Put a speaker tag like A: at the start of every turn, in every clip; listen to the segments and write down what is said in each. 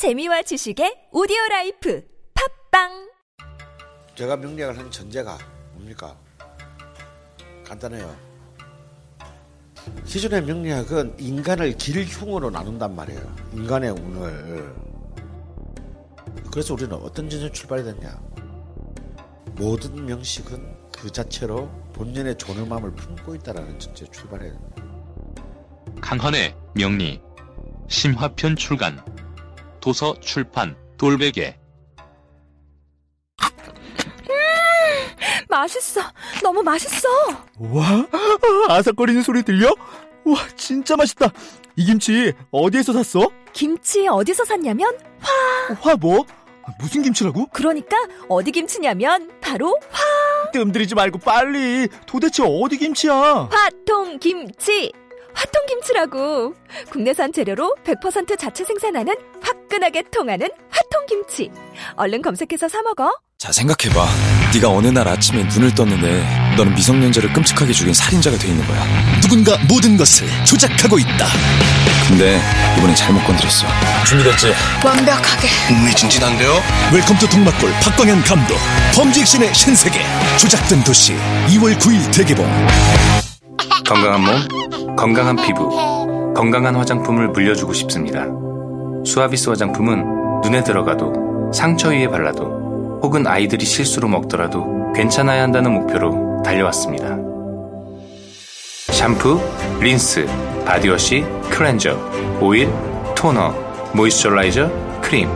A: 재미와 지식의 오디오 라이프 팟빵
B: 제가 명리학을 한 전제가 뭡니까? 간단해요. 기존의 명리학은 인간을 길흉으로 나눈단 말이에요. 인간의 운을. 그래서 우리는 어떤 전제 출발이 됐냐? 모든 명식은 그 자체로 본연의 존엄함을 품고 있다라는 전제 출발해야.
C: 강헌의 명리 심화편 출간 도서 출판 돌베개
A: 맛있어 너무 맛있어
D: 와, 아삭거리는 소리 들려? 와, 진짜 맛있다. 이 김치 어디에서 샀어?
A: 김치 어디서 샀냐면
D: 화 뭐? 무슨 김치라고?
A: 그러니까 어디 김치냐면 바로
D: 뜸들이지 말고 빨리. 도대체 어디 김치야?
A: 화통 김치 화통 김치라고. 국내산 재료로 100% 자체 생산하는 화끈하게 통하는 화통 김치. 얼른 검색해서 사 먹어.
E: 자 생각해 봐. 네가 어느 날 아침에 눈을 떴는데 너는 미성년자를 끔찍하게 죽인 살인자가 돼 있는 거야.
F: 누군가 모든 것을 조작하고 있다.
E: 근데 이번엔 잘못 건드렸어. 준비됐지?
A: 완벽하게.
F: 흥미진진한데요? 웰컴 투 동막골 박광현 감독. 범죄 액션의 신세계. 조작된 도시 2월 9일 대개봉
G: 건강한 몸, 건강한 피부, 건강한 화장품을 물려주고 싶습니다. 수아비스 화장품은 눈에 들어가도 상처 위에 발라도 혹은 아이들이 실수로 먹더라도 괜찮아야 한다는 목표로 달려왔습니다. 샴푸, 린스, 바디워시, 클렌저, 오일, 토너, 모이스처라이저, 크림.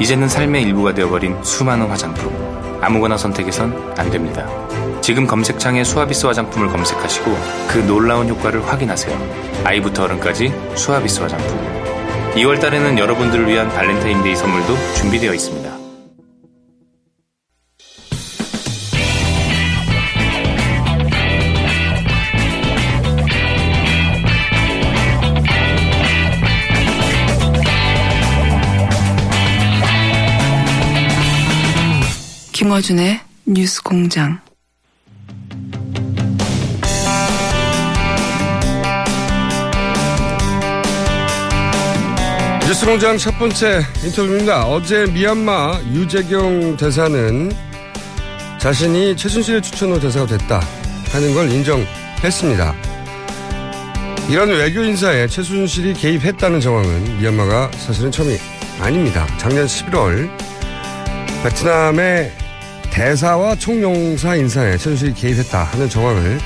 G: 이제는 삶의 일부가 되어버린 수많은 화장품. 아무거나 선택해선 안 됩니다. 지금 검색창에 수아비스 화장품을 검색하시고 그 놀라운 효과를 확인하세요. 아이부터 어른까지 수아비스 화장품. 2월 달에는 여러분들을 위한 발렌타인데이 선물도 준비되어 있습니다.
H: 김어준의 뉴스 공장.
I: 뉴스공장 첫 번째 인터뷰입니다. 어제 미얀마 유재경 대사는 자신이 최순실의 추천으로 대사가 됐다 하는 걸 인정했습니다. 이런 외교 인사에 최순실이 개입했다는 정황은 미얀마가 사실은 처음이 아닙니다. 작년 11월 베트남의 대사와 총용사 인사에 최순실이 개입했다 하는 정황을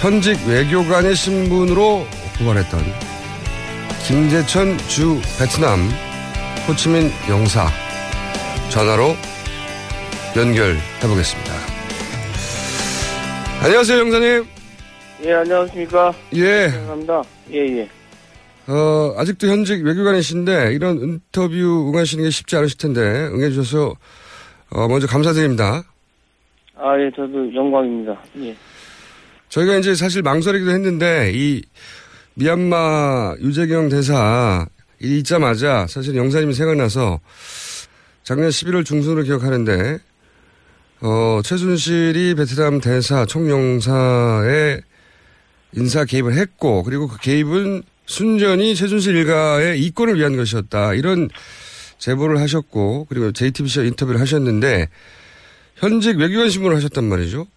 I: 현직 외교관의 신분으로 고발했던 김재천 주 베트남 호치민 영사 전화로 연결해 보겠습니다. 안녕하세요, 영사님.
J: 예, 안녕하십니까.
I: 예,
J: 감사합니다. 예, 예.
I: 어, 아직도 현직 외교관이신데 이런 인터뷰 응하시는 게 쉽지 않으실 텐데 응해주셔서 어, 먼저 감사드립니다.
J: 아, 예, 저도 영광입니다. 예.
I: 저희가 이제 사실 망설이기도 했는데 이 미얀마 유재경 대사 이 있자마자 사실 영사님이 생각나서 작년 11월 중순으로 기억하는데 어, 최순실이 베트남 대사 총영사에 인사 개입을 했고 그리고 그 개입은 순전히 최순실 일가의 이권을 위한 것이었다 이런 제보를 하셨고 그리고 JTBC와 인터뷰를 하셨는데 현직 외교관 신문을 하셨단 말이죠.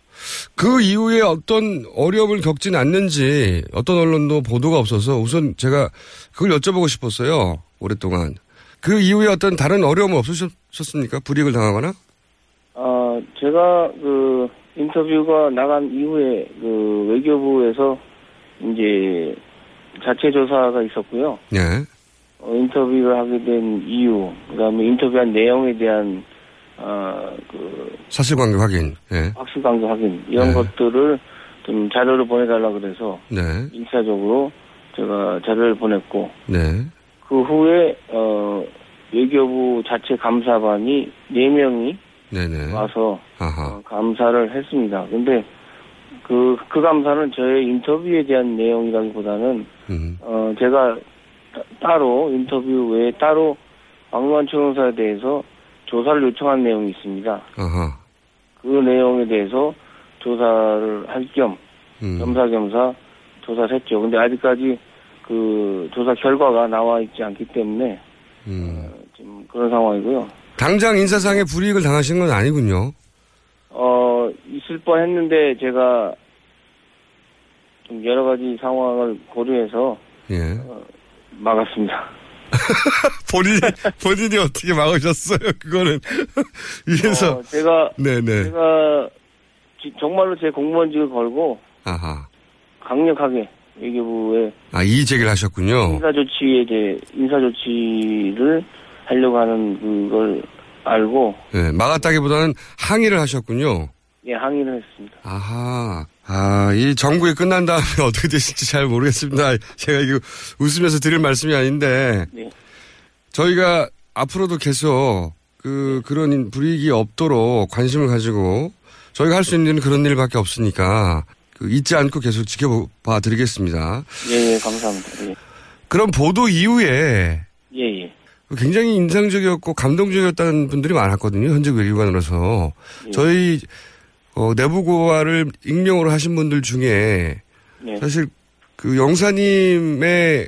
I: 그 이후에 어떤 어려움을 겪진 않는지 어떤 언론도 보도가 없어서 우선 제가 그걸 여쭤보고 싶었어요. 오랫동안. 그 이후에 어떤 다른 어려움은 없으셨습니까? 불이익을 당하거나?
J: 아, 제가 그 인터뷰가 나간 이후에 그 외교부에서 이제 자체 조사가 있었고요.
I: 네.
J: 어, 인터뷰를 하게 된 이유, 그 다음에 인터뷰한 내용에 대한 어, 그
I: 사실관계 확인. 예.
J: 확실관계 확인 이런
I: 네.
J: 것들을 좀 자료를 보내달라 그래서
I: 네.
J: 일차적으로 제가 자료를 보냈고
I: 네.
J: 그 후에 어 외교부 자체 감사반이 네 명이
I: 네네.
J: 와서
I: 아하.
J: 어, 감사를 했습니다. 근데 그, 그 감사는 저의 인터뷰에 대한 내용이라기보다는,
I: 음.
J: 어, 제가 따- 따로 인터뷰 외에 따로 박무환 총영사에 대해서 조사를 요청한 내용이 있습니다.
I: 아하.
J: 그 내용에 대해서 조사를 할겸
I: 음.
J: 겸사겸사 조사를 했죠. 근데 아직까지 그 조사 결과가 나와 있지 않기 때문에
I: 음.
J: 어, 지금 그런 상황이고요.
I: 당장 인사상의 불이익을 당하신 건 아니군요.
J: 어, 있을 뻔 했는데 제가 좀 여러 가지 상황을 고려해서
I: 예.
J: 막았습니다.
I: 본인이, 본인이 어떻게 막으셨어요? 그거는. 위에서.
J: 어, 제가,
I: 네네.
J: 제가 지- 정말로 제 공무원직을 걸고
I: 아하.
J: 강력하게 외교부에
I: 아, 이의 제기를 하셨군요.
J: 인사 조치에 대해 인사 조치를 하려고 하는 그걸 알고
I: 예, 막았다기보다는 항의를 하셨군요.
J: 예, 항의를 했습니다.
I: 아하. 아, 이 정국이 끝난 다음에 어떻게 되실지 잘 모르겠습니다. 제가 이거 웃으면서 드릴 말씀이 아닌데.
J: 네.
I: 저희가 앞으로도 계속 그, 그런 불이익이 없도록 관심을 가지고 저희가 할 수 있는 그런 일밖에 없으니까 그 잊지 않고 계속 지켜봐 드리겠습니다.
J: 예, 예, 감사합니다. 예,
I: 그런 보도 이후에
J: 예. 예.
I: 굉장히 인상적이었고 감동적이었다는 분들이 많았거든요. 현직 외교관으로서.
J: 예.
I: 저희 어, 내부고화를 익명으로 하신 분들 중에
J: 네.
I: 사실 그 영사님의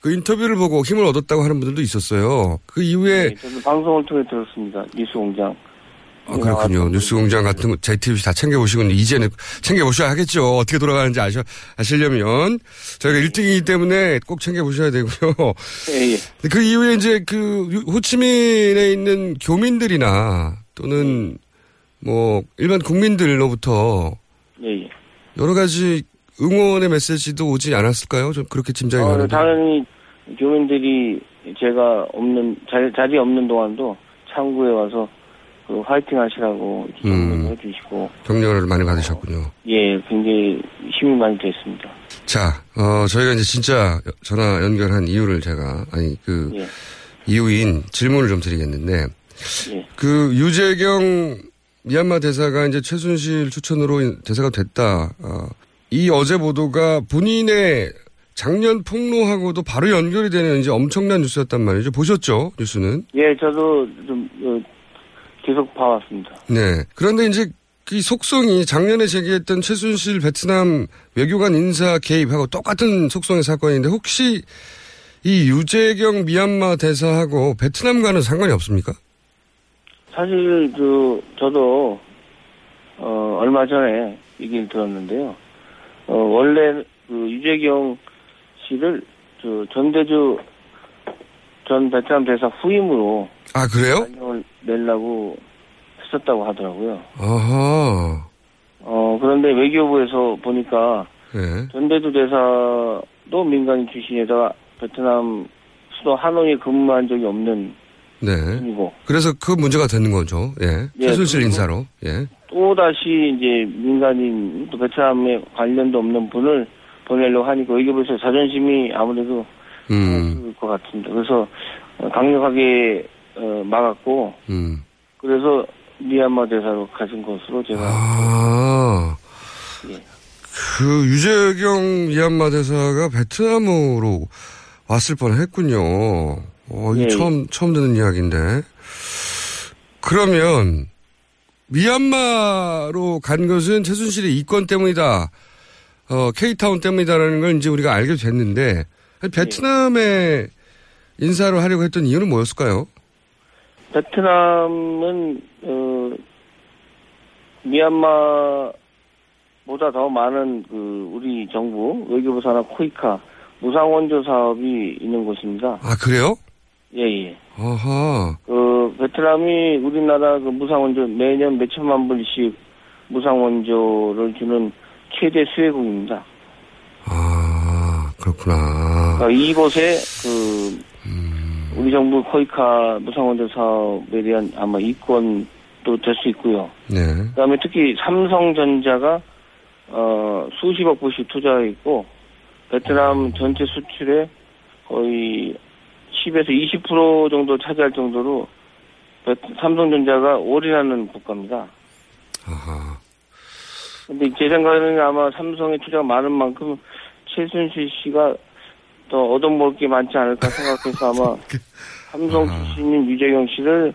I: 그 인터뷰를 보고 힘을 얻었다고 하는 분들도 있었어요. 그 이후에
J: 예, 저도 방송을 통해 들었습니다. 뉴스공장.
I: 아, 그렇군요. 뉴스공장 같은 거, JTBC 다 챙겨보시고, 이제는 챙겨보셔야 하겠죠. 어떻게 돌아가는지 아셔, 아시려면. 저희가 1등이기 때문에 꼭 챙겨보셔야 되고요.
J: 예, 예.
I: 그 이후에 이제 그 유- 호치민에 있는 교민들이나 또는 뭐 일반 국민들로부터
J: 예, 예.
I: 여러 가지 응원의 메시지도 오지 않았을까요? 좀 그렇게 짐작이
J: 어,
I: 가는데.
J: 당연히 교민들이 제가 없는 자리, 자리 없는 동안도 창구에 와서 그 화이팅 하시라고
I: 음.
J: 해주시고
I: 격려를 많이 받으셨군요.
J: 예 굉장히 힘이 많이 됐습니다.
I: 자, 어, 저희가 이제 진짜 전화 연결한 이유를 제가, 아니, 그,
J: 예.
I: 이유인 질문을 좀 드리겠는데,
J: 예.
I: 그 유재경 미얀마 대사가 이제 최순실 추천으로 대사가 됐다. 어, 이 어제 보도가 본인의 작년 폭로하고도 바로 연결이 되는 이제 엄청난 뉴스였단 말이죠. 보셨죠? 뉴스는?
J: 예 저도 좀 어, 계속 봐왔습니다.
I: 네. 그런데 이제 이 속성이 작년에 제기했던 최순실 베트남 외교관 인사 개입하고 똑같은 속성의 사건인데 혹시 이 유재경 미얀마 대사하고 베트남과는 상관이 없습니까?
J: 사실 그 저도 어 얼마 전에 얘기를 들었는데요. 어 원래 그 유재경 씨를 저 전대주 전 베트남 대사 후임으로
I: 아, 그래요?
J: 내려고 했었다고 하더라고요.
I: 아하.
J: 어 그런데 외교부에서 보니까
I: 네.
J: 전대주 대사도 민간인 출신에다가 베트남 수도 하노이에 근무한 적이 없는
I: 네.
J: 분이고
I: 그래서 그 문제가 되는 거죠. 예.
J: 예,
I: 최순실 인사로. 예.
J: 또 다시 이제 민간인 또 베트남에 관련도 없는 분을 보내려고 하니까 외교부에서 자존심이 아무래도
I: 음.
J: 것 같습니다. 그래서 어, 강력하게 어, 막았고
I: 음.
J: 그래서 미얀마 대사로 가신 것으로 제가
I: 아.
J: 예.
I: 그 유재경 미얀마 대사가 베트남으로 왔을 뻔 했군요. 어, 이
J: 예,
I: 처음, 처음 듣는 이야기인데. 그러면, 미얀마로 간 것은 최순실의 이권 때문이다. 어, K타운 때문이다라는 걸 이제 우리가 알게 됐는데, 아니, 베트남에 인사를 하려고 했던 이유는 뭐였을까요?
J: 베트남은 어, 미얀마보다 더 많은 그 우리 정부 외교부 산하 코이카 무상원조 사업이 있는 곳입니다.
I: 아, 그래요?
J: 예 예.
I: 아하.
J: 그 베트남이 우리나라 그 무상원조 매년 몇 천만 불씩 무상원조를 주는 최대 수혜국입니다.
I: 아, 그렇구나.
J: 그러니까 이곳에 그 우리 정부 코이카 무상원조 사업에 대한 아마 이권도 될 수 있고요.
I: 네.
J: 그 다음에 특히 삼성전자가 어 수십억 불씩 투자해 있고 베트남 전체 수출의 거의 10에서 20% 정도 차지할 정도로 베- 삼성전자가 올인하는 국가입니다.
I: 아하.
J: 근데 제 생각에는 아마 삼성의 투자가 많은 만큼 최순실 씨가 더 얻어먹을 게 많지 않을까 생각해서 아마 삼성 출신인 유재경 씨를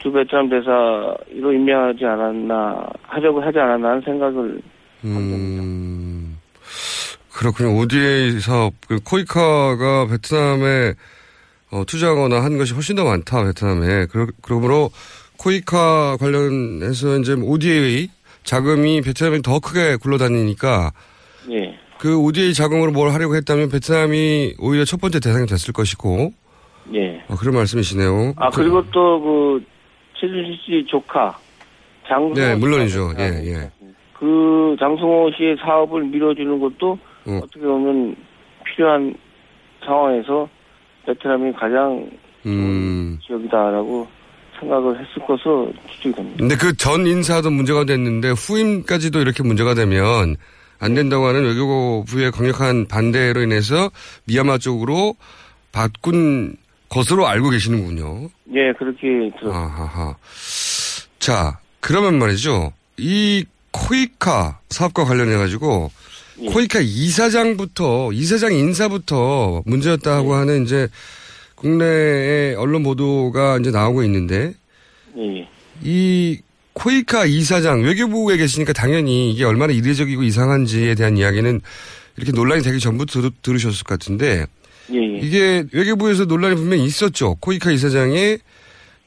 J: 두 베트남 대사로 임명하지 않았나 하려고 하지 않았나 하는 생각을
I: 음, 그렇군요. ODA 사업, 그 코이카가 베트남에 어, 투자하거나 한 것이 훨씬 더 많다 베트남에. 그러, 그러므로 코이카 관련해서 이제 ODA 자금이 베트남에 더 크게 굴러다니니까
J: 예.
I: 그 ODA 자금으로 뭘 하려고 했다면 베트남이 오히려 첫 번째 대상이 됐을 것이고
J: 예.
I: 어, 그런 말씀이시네요.
J: 아 그리고 또 그 최준실 씨 조카 장승호
I: 네,
J: 씨
I: 물론이죠.
J: 아,
I: 예, 예.
J: 그 장승호 씨의 사업을 밀어주는 것도
I: 어.
J: 어. 떻게 보면 필요한 상황에서 베트남이 가장
I: 음.
J: 지역이다라고 생각을 했을 것으로 추측이 됩니다.
I: 근데 그 전 인사도 문제가 됐는데 후임까지도 이렇게 문제가 되면 안 된다고 하는 외교부의 강력한 반대로 인해서 미얀마 쪽으로 바꾼 것으로 알고 계시는군요.
J: 예, 그렇게 들었습니다.
I: 자, 그러면 말이죠. 이 코이카 사업과 관련해 가지고
J: 예.
I: 코이카 이사장부터, 이사장 인사부터 문제였다 하고 하는 이제 국내의 언론 보도가 이제 나오고 있는데
J: 예,
I: 이 코이카 이사장 외교부에 계시니까 당연히 이게 얼마나 이례적이고 이상한지에 대한 이야기는 이렇게 논란이 되기 전부터 들, 들으셨을 것 같은데
J: 예, 예.
I: 이게 외교부에서 논란이 분명히 있었죠. 코이카 이사장의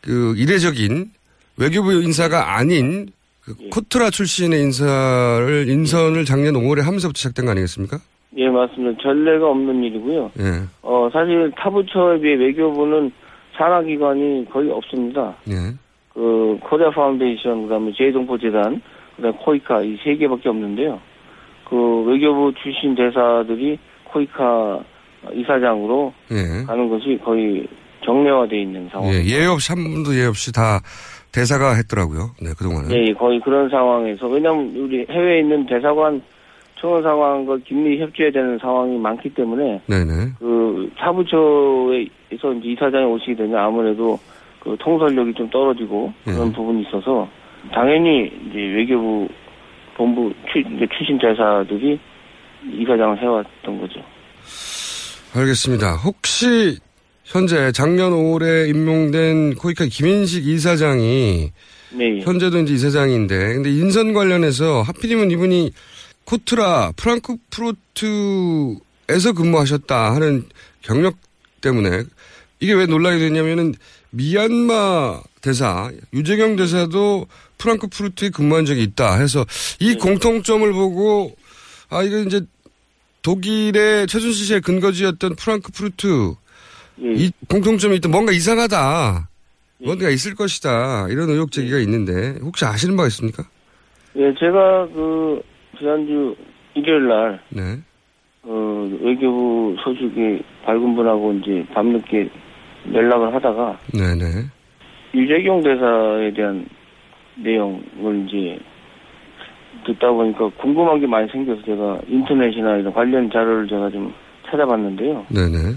I: 그 이례적인 외교부 인사가 아닌 그
J: 예.
I: 코트라 출신의 인사를 인선을 작년 5월에 하면서부터 시작된 거 아니겠습니까?
J: 예, 맞습니다. 전례가 없는 일이고요.
I: 예.
J: 어, 사실 타부처에 비해 외교부는 산하기관이 거의 없습니다.
I: 예.
J: 그 코리아 파운데이션 그 다음에 재외동포 재단 그 다음에 코이카 이 세 개밖에 없는데요. 그 외교부 출신 대사들이 코이카 이사장으로
I: 예.
J: 가는 것이 거의 정례화돼 있는 상황.
I: 예. 예 없이 한 분도 예 없이 다 대사가 했더라고요. 네, 그동안은.
J: 예, 거의 그런 상황에서 왜냐하면 우리 해외에 있는 대사관 청원 상황과 긴밀히 협조해야 되는 상황이 많기 때문에
I: 네네.
J: 그 사부처에서 이제 이사장이 오시게 되면 아무래도 그 통솔력이 좀 떨어지고 그런
I: 예.
J: 부분이 있어서 당연히 이제 외교부 본부 추, 출신 대사들이 이사장을 해왔던 거죠.
I: 알겠습니다. 혹시 현재 작년 5월에 임명된 코이카 김인식 이사장이
J: 네.
I: 현재도 이제 이사장인데 근데 인선 관련해서 하필이면 이분이 코트라 프랑크푸르트에서 근무하셨다 하는 경력 때문에 이게 왜 논란이 됐냐면은 미얀마 대사 유재경 대사도 프랑크푸르트에 근무한 적이 있다 해서 이 공통점을 보고 아 이거 이제 독일의 최순실 씨의 근거지였던 프랑크푸르트
J: 예.
I: 이 공통점이 있던 뭔가 이상하다. 뭔가 있을 것이다. 이런 의혹 제기가 있는데 혹시 아시는 바가 있습니까?
J: 예, 제가 그 지난주 일요일 날
I: 네.
J: 어, 외교부 소식이 밝은 분하고 이제 밤늦게 연락을 하다가
I: 네네.
J: 유재경 대사에 대한 내용을 이제 듣다 보니까 궁금한 게 많이 생겨서 제가 인터넷이나 이런 관련 자료를 제가 좀 찾아봤는데요.
I: 네네.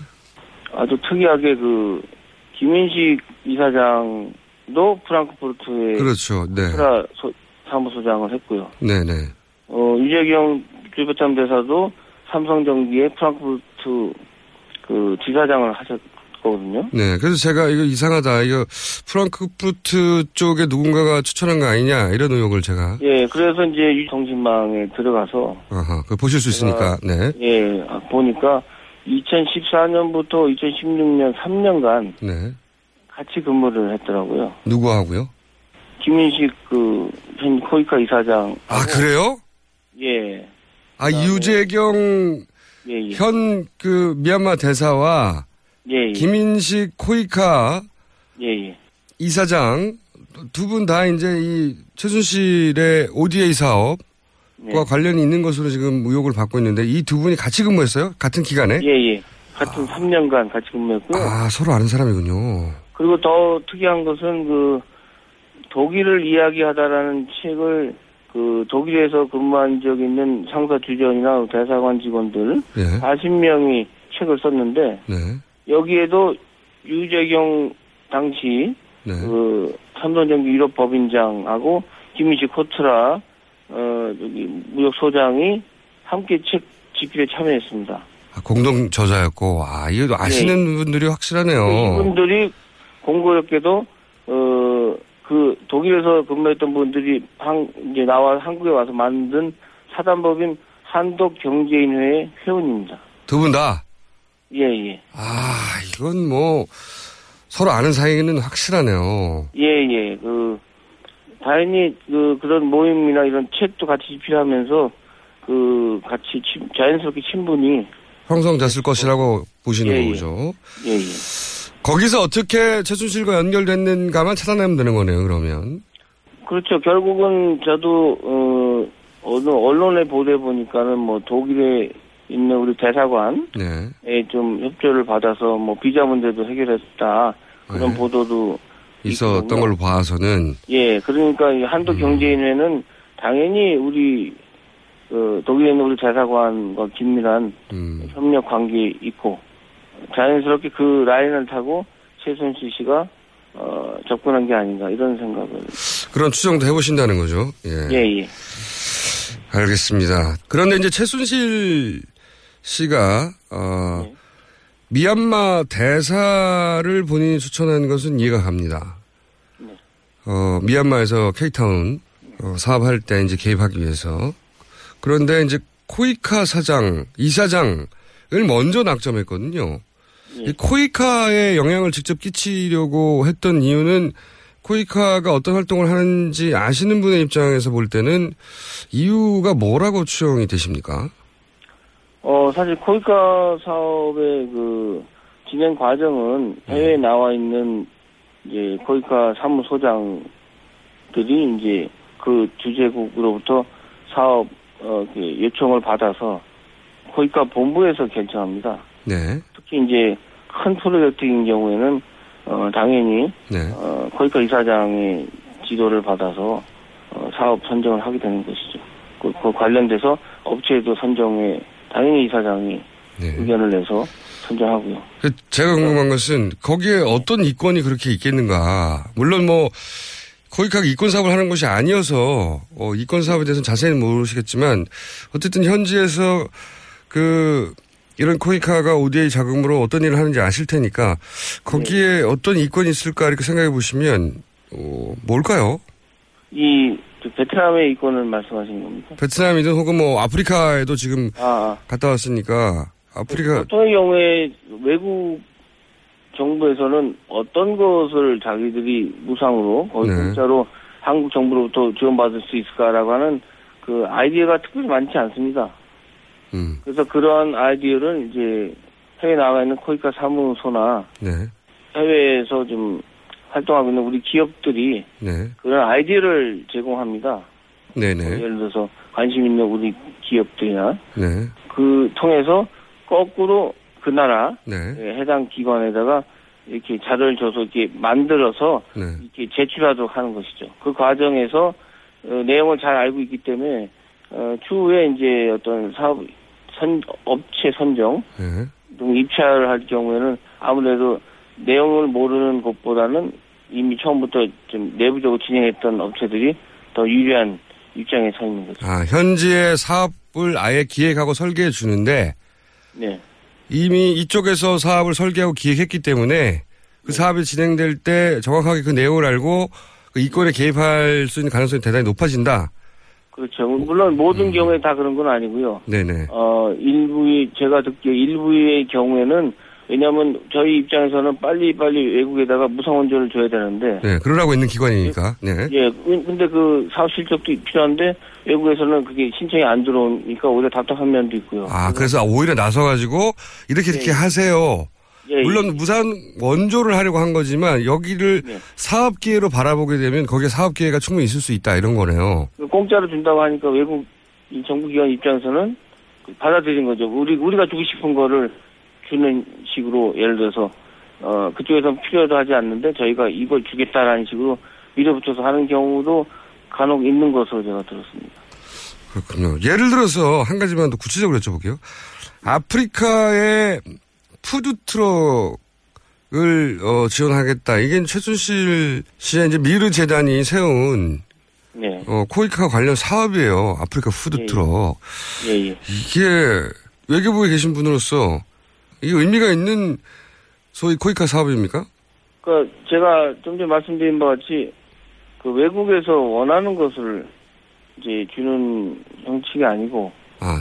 J: 아주 특이하게 그 김인식 이사장도 프랑크푸르트의
I: 그렇죠. 네.
J: 프라 소- 사무소장을 했고요.
I: 네네.
J: 어, 유재경 주베참 대사도 삼성전기의 프랑크푸르트 그 지사장을 하셨거든요.
I: 네. 그래서 제가 이거 이상하다. 이거 프랑크푸르트 쪽에 누군가가 추천한 거 아니냐. 이런 의혹을 제가.
J: 예, 그래서 이제 유통신망에 들어가서
I: 아하. 그걸 보실 수 있으니까. 네.
J: 예, 아, 보니까 2014년부터 2016년 3년간
I: 네.
J: 같이 근무를 했더라고요.
I: 누구하고요?
J: 김인식 그현 코이카 이사장.
I: 아, 그래요?
J: 예,
I: 아, 유재경
J: 예, 예.
I: 현그 미얀마 대사와
J: 예, 예.
I: 김인식 코이카
J: 예, 예.
I: 이사장 두 분 다 이제 이 최순실의 ODA 사업 과
J: 네.
I: 관련이 있는 것으로 지금 의혹을 받고 있는데 이 두 분이 같이 근무했어요? 같은 기간에?
J: 예, 예. 같은 3년간 같이 근무했고요.
I: 아, 서로 아는 사람이군요.
J: 그리고 더 특이한 것은 그 독일을 이야기하다라는 책을 그 독일에서 근무한 적 있는 상사 주전이나 대사관 직원들
I: 예.
J: 40명이 책을 썼는데
I: 네.
J: 여기에도 유재경 당시
I: 네.
J: 그 삼성전기 유럽 법인장하고 김민식 코트라 어 여기 무역 소장이 함께 책 집필에 참여했습니다.
I: 아, 공동 저자였고, 아, 이거 아시는 분들이 확실하네요.
J: 네. 이분들이 공교롭게도 어 그 독일에서 근무했던 분들이 한 이제 나와 한국에 와서 만든 사단법인 한독 경제인회의 회원입니다.
I: 두 분 다?
J: 예, 예.
I: 아, 이건 뭐 서로 아는 사이는 확실하네요.
J: 예, 예. 그, 다행히 그, 그런 모임이나 이런 책도 같이 집필하면서 그, 같이 친- 자연스럽게 친분이,
I: 형성됐을 것이라고 보시는
J: 예, 예.
I: 거죠.
J: 예, 예.
I: 거기서 어떻게 최순실과 연결됐는가만 찾아내면 되는 거네요, 그러면.
J: 그렇죠. 결국은 저도, 어, 어느 언론에 보도해 보니까는 뭐 독일에 있는 우리 대사관에
I: 네.
J: 좀 협조를 받아서 뭐 비자 문제도 해결했다. 그런
I: 네.
J: 보도도
I: 있었던. 걸로 봐서는.
J: 예, 그러니까 이 한도
I: 음.
J: 경제인회는 당연히 우리 그 독일에 있는 우리 대사관과 긴밀한
I: 음.
J: 협력 관계 있고 자연스럽게 그 라인을 타고 최순실 씨가 어, 접근한 게 아닌가 이런 생각을
I: 그런 추정도 해보신다는 거죠. 예.
J: 예, 예.
I: 알겠습니다. 그런데 이제 최순실 씨가 어,
J: 네.
I: 미얀마 대사를 본인이 추천한 것은 이해가 갑니다.
J: 네.
I: 어, 미얀마에서 케이타운 어, 사업할 때 이제 개입하기 위해서 그런데 이제 코이카 사장 이사장을 먼저 낙점했거든요.
J: 예.
I: 이 코이카에 영향을 직접 끼치려고 했던 이유는 코이카가 어떤 활동을 하는지 아시는 분의 입장에서 볼 때는 이유가 뭐라고 추정이 되십니까?
J: 어, 사실 코이카 사업의 그 진행 과정은 해외에 나와 있는 이제 코이카 사무소장들이 이제 그 주재국으로부터 사업 어, 그 요청을 받아서 코이카 본부에서 결정합니다.
I: 네,
J: 특히 이제 큰 프로젝트인 경우에는 어, 당연히
I: 네.
J: 어, 코이카 이사장의 지도를 받아서 어, 사업 선정을 하게 되는 것이죠. 그, 그 관련돼서 업체도 선정에 당연히 이사장이
I: 네.
J: 의견을 내서 선정하고요.
I: 그 제가 궁금한 것은 거기에 어떤 이권이 그렇게 있겠는가? 물론 뭐 코이카가 이권 사업을 하는 것이 아니어서 어, 이권 사업에 대해서는 자세히는 모르시겠지만 어쨌든 현지에서 그 이런 코이카가 ODA 자금으로 어떤 일을 하는지 아실 테니까 거기에 어떤 이권이 있을까 이렇게 생각해 보시면 어, 뭘까요?
J: 이그 베트남의 이권을 말씀하시는 겁니까?
I: 베트남이든 혹은 뭐 아프리카에도 지금
J: 아, 아.
I: 갔다 왔으니까 아프리카
J: 보통의 경우에 외국 정부에서는 어떤 것을 자기들이 무상으로 거의
I: 네.
J: 공짜로 한국 정부로부터 지원받을 수 있을까라고 하는 그 아이디어가 특별히 많지 않습니다.
I: 음,
J: 그래서 그러한 아이디어를 이제 해외에 나가 있는 코이카 사무소나
I: 네,
J: 해외에서 좀 활동하고 있는 우리 기업들이
I: 네,
J: 그런 아이디어를 제공합니다.
I: 네, 네,
J: 예를 들어서 관심 있는 우리 기업들이나
I: 네,
J: 그 통해서 거꾸로 그 나라
I: 네,
J: 예, 해당 기관에다가 이렇게 자료를 줘서 이렇게 만들어서
I: 네.
J: 이렇게 제출하도록 하는 것이죠. 그 과정에서 어, 내용을 잘 알고 있기 때문에 어, 추후에 이제 어떤 사업 선 업체 선정
I: 네.
J: 등 입찰을 할 경우에는 아무래도 내용을 모르는 것보다는 이미 처음부터 좀 내부적으로 진행했던 업체들이 더 유리한 입장에 서 있는 거죠.
I: 아, 현지의 사업을 아예 기획하고 설계해 주는데
J: 네.
I: 이미 이쪽에서 사업을 설계하고 기획했기 때문에 그 사업이 진행될 때 정확하게 그 내용을 알고 그 이권에 개입할 수 있는 가능성이 대단히 높아진다.
J: 그렇죠. 물론 모든 경우에 다 그런 건 아니고요.
I: 네네.
J: 어, 일부의, 제가 듣기에 일부의 경우에는, 왜냐면 저희 입장에서는 빨리 빨리 외국에다가 무상원조를 줘야 되는데,
I: 네, 그러라고 있는 기관이니까. 네.
J: 예, 그- 근데 그 사업 실적도 필요한데, 외국에서는 그게 신청이 안 들어오니까 오히려 답답한 면도 있고요.
I: 아, 그래서 오히려 나서 가지고 이렇게 이렇게
J: 예.
I: 하세요.
J: 예,
I: 물론 무상 원조를 하려고 한 거지만 여기를
J: 네.
I: 사업 기회로 바라보게 되면 거기에 사업 기회가 충분히 있을 수 있다 이런 거네요.
J: 그 공짜로 준다고 하니까 외국 이 정부 기관 입장에서는 그 받아들인 거죠. 우리, 우리가 주고 싶은 거를 주는 식으로 예를 들어서, 어, 그쪽에서는 필요도 하지 않는데 저희가 이걸 주겠다라는 식으로 밀어붙여서 하는 경우도 간혹 있는 것으로 제가 들었습니다.
I: 그렇군요. 예를 들어서 한 가지만 더 구체적으로 여쭤볼게요. 아프리카의 푸드 트럭을 어, 지원하겠다. 이게 최순실 씨의 이제 미르 재단이 세운
J: 네.
I: 어, 코이카 관련 사업이에요. 아프리카 푸드
J: 예, 예.
I: 트럭.
J: 예, 예.
I: 이게 외교부에 계신 분으로서 이게 의미가 있는 소위 코이카 사업입니까?
J: 그 제가 좀 전에 말씀드린 바와 같이 그 외국에서 원하는 것을 이제 주는 형식이 아니고
I: 아,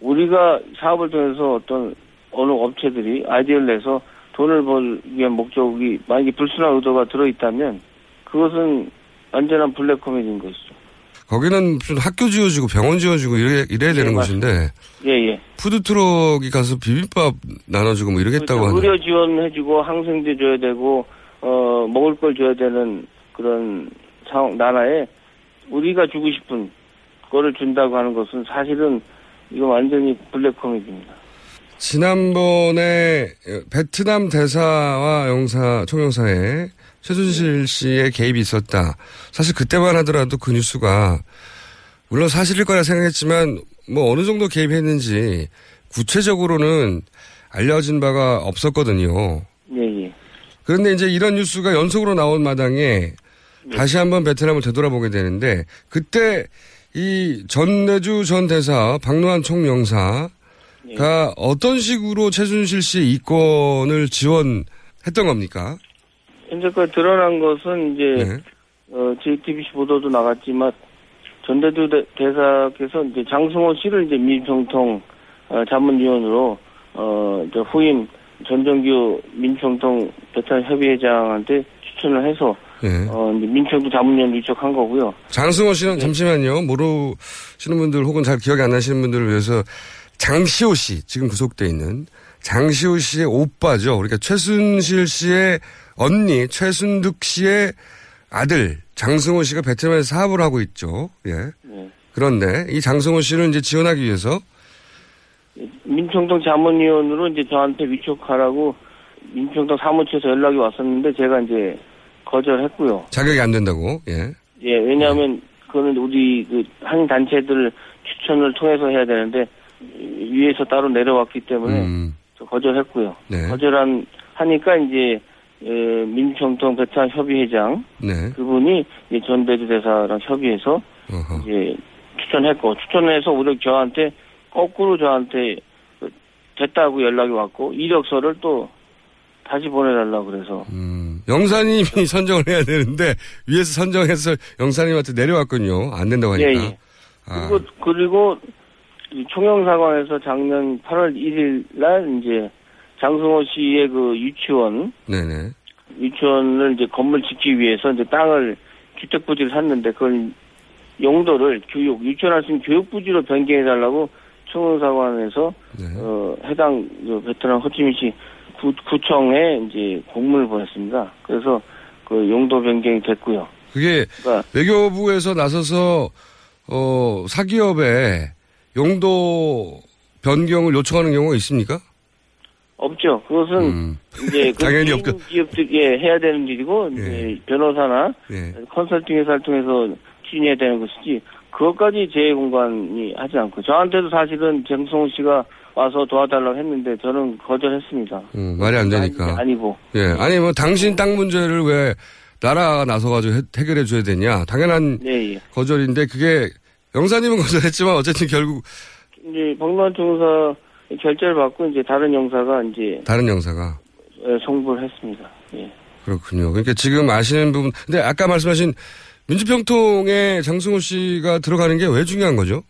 J: 우리가 사업을 통해서 어떤 어느 업체들이 아이디어를 내서 돈을 벌 위한 목적이 만약에 불순한 의도가 들어있다면 그것은 완전한 블랙 코미디인 것이죠.
I: 거기는 무슨 학교 지어주고 병원 지어주고 이래, 이래야 되는
J: 맞습니다.
I: 곳인데
J: 예, 예.
I: 푸드트럭이 가서 비빔밥 나눠주고 뭐 이러겠다고
J: 그렇죠.
I: 하는
J: 의료 지원해주고 항생제 줘야 되고 어 먹을 걸 줘야 되는 그런 상황 나라에 우리가 주고 싶은 거를 준다고 하는 것은 사실은 이거 완전히 블랙 코미디입니다.
I: 지난번에 베트남 대사와 영사 총영사에 최순실 씨의 개입이 있었다. 사실 그때만 하더라도 그 뉴스가 물론 사실일 거라 생각했지만 뭐 어느 정도 개입했는지 구체적으로는 알려진 바가 없었거든요.
J: 예, 예.
I: 그런데 이제 이런 뉴스가 연속으로 나온 마당에 다시 한번 베트남을 되돌아보게 되는데 그때 이 전내주 전 대사 박노한 총영사가 어떤 식으로 최순실 씨의 이권을 지원했던 겁니까?
J: 현재까지 드러난 것은 이제
I: 네.
J: 어, JTBC 보도도 나갔지만 전대주 대- 대사께서 이제 장승호 씨를 이제 민평통 어, 자문위원으로 어, 이제 후임 전정규 민평통 베트남 협의회장한테 추천을 해서
I: 예.
J: 어, 이제 민평통 자문위원 위촉한 거고요.
I: 장승호 씨는 잠시만요. 모르시는 분들 혹은 잘 기억이 안 나시는 분들을 위해서 장시호 씨 지금 구속돼 있는 장시호 씨의 오빠죠. 그러니까 최순실 씨의 언니 최순득 씨의 아들 장승호 씨가 베트남에서 사업을 하고 있죠. 예.
J: 네.
I: 그런데 이 장승호 씨를 이제 지원하기 위해서
J: 민평동 자문위원으로 이제 저한테 위촉하라고 민평동 사무처에서 연락이 왔었는데 제가 이제 거절했고요.
I: 자격이 안 된다고. 예.
J: 예, 왜냐하면 그거는 우리 그 한인 단체들 추천을 통해서 해야 되는데 위에서 따로 내려왔기 때문에
I: 음.
J: 저 거절했고요.
I: 네.
J: 거절한 하니까 이제 에, 민평동 베트남 협의회장
I: 네.
J: 그분이 이제 전대주 대사랑 협의해서
I: 어허.
J: 이제 추천했고 추천해서 오히려 저한테 거꾸로 저한테 그 됐다고 연락이 왔고 이력서를 또 다시 보내달라고 그래서
I: 음. 영사님이 선정을 해야 되는데 위에서 선정해서 영사님한테 내려왔군요. 안 된다고 하니까.
J: 예, 예.
I: 아.
J: 그리고 그리고 이 총영사관에서 작년 8월 1일 날 이제 장승호 씨의 그 유치원
I: 네네.
J: 유치원을 이제 건물 짓기 위해서 이제 땅을 주택 부지를 샀는데 그걸 용도를 교육 유치원할 수 있는 교육 부지로 변경해 달라고 총영사관에서
I: 네.
J: 어 해당 그 베트남 호치민시 구, 구청에 이제 공문을 보냈습니다. 그래서 그 용도 변경이 됐고요.
I: 그게
J: 그러니까
I: 외교부에서 나서서 어 사기업에 용도 변경을 요청하는 경우가 있습니까?
J: 없죠. 그것은
I: 음.
J: 이제 그
I: 당연히 없죠.
J: 기업들이 예, 해야 되는 일이고 이제 변호사나
I: 예.
J: 컨설팅 회사를 통해서 추진해야 되는 것이지 그것까지 제 공간이 하지 않고 저한테도 사실은 정성호 씨가 와서 도와달라고 했는데 저는 거절했습니다.
I: 음, 말이 안 되니까.
J: 아니고
I: 예. 아니 뭐 당신 땅 문제를 왜 나라가 나서가지고 해- 해결해 줘야 되냐? 당연한
J: 예, 예.
I: 거절인데 그게 영사님은 거절했지만 어쨌든 결국
J: 이제 박노한 총사 결재를 받고 이제 다른 영사가 이제
I: 다른 영사가
J: 예, 송부를 했습니다. 예.
I: 그렇군요. 그러니까 지금 아시는 부분 근데 아까 말씀하신 민주평통에 장승호 씨가 들어가는 게 왜 중요한 거죠?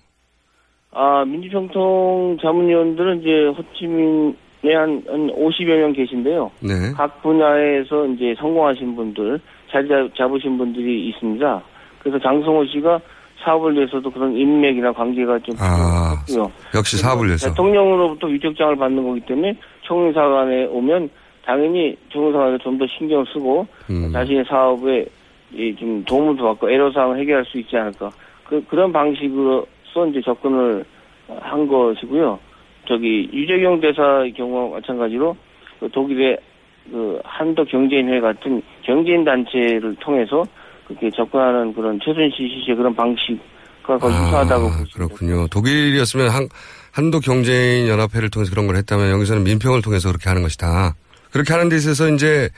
J: 아, 민주평통 자문위원들은 이제 호치민에 한, 한 50여 명 계신데요.
I: 네.
J: 각 분야에서 이제 성공하신 분들, 자리 잡- 잡으신 분들이 있습니다. 그래서 장성호 씨가 사업을 위해서도 그런 인맥이나 관계가 좀
I: 아,
J: 필요했고요.
I: 역시 사업을 위해서.
J: 대통령으로부터 위촉장을 받는 거기 때문에 총리사관에 오면 당연히 총리사관에 좀 더 신경 을 쓰고
I: 음.
J: 자신의 사업에 이좀 도움을 받고 애로사항을 해결할 수 있지 않을까. 그, 그런 방식으로서 이제 접근을 한 것이고요. 저기, 유재경 대사의 경우와 마찬가지로 그 독일의 그 한도 경제인회 같은 경제인 단체를 통해서 그렇게 접근하는 그런 최순실 씨의 그런 방식과 거의 유사하다고
I: 아, 그렇군요. 독일이었으면 한, 한도 경제인 연합회를 통해서 그런 걸 했다면 여기서는 민평을 통해서 그렇게 하는 것이다. 그렇게 하는 데 있어서 이제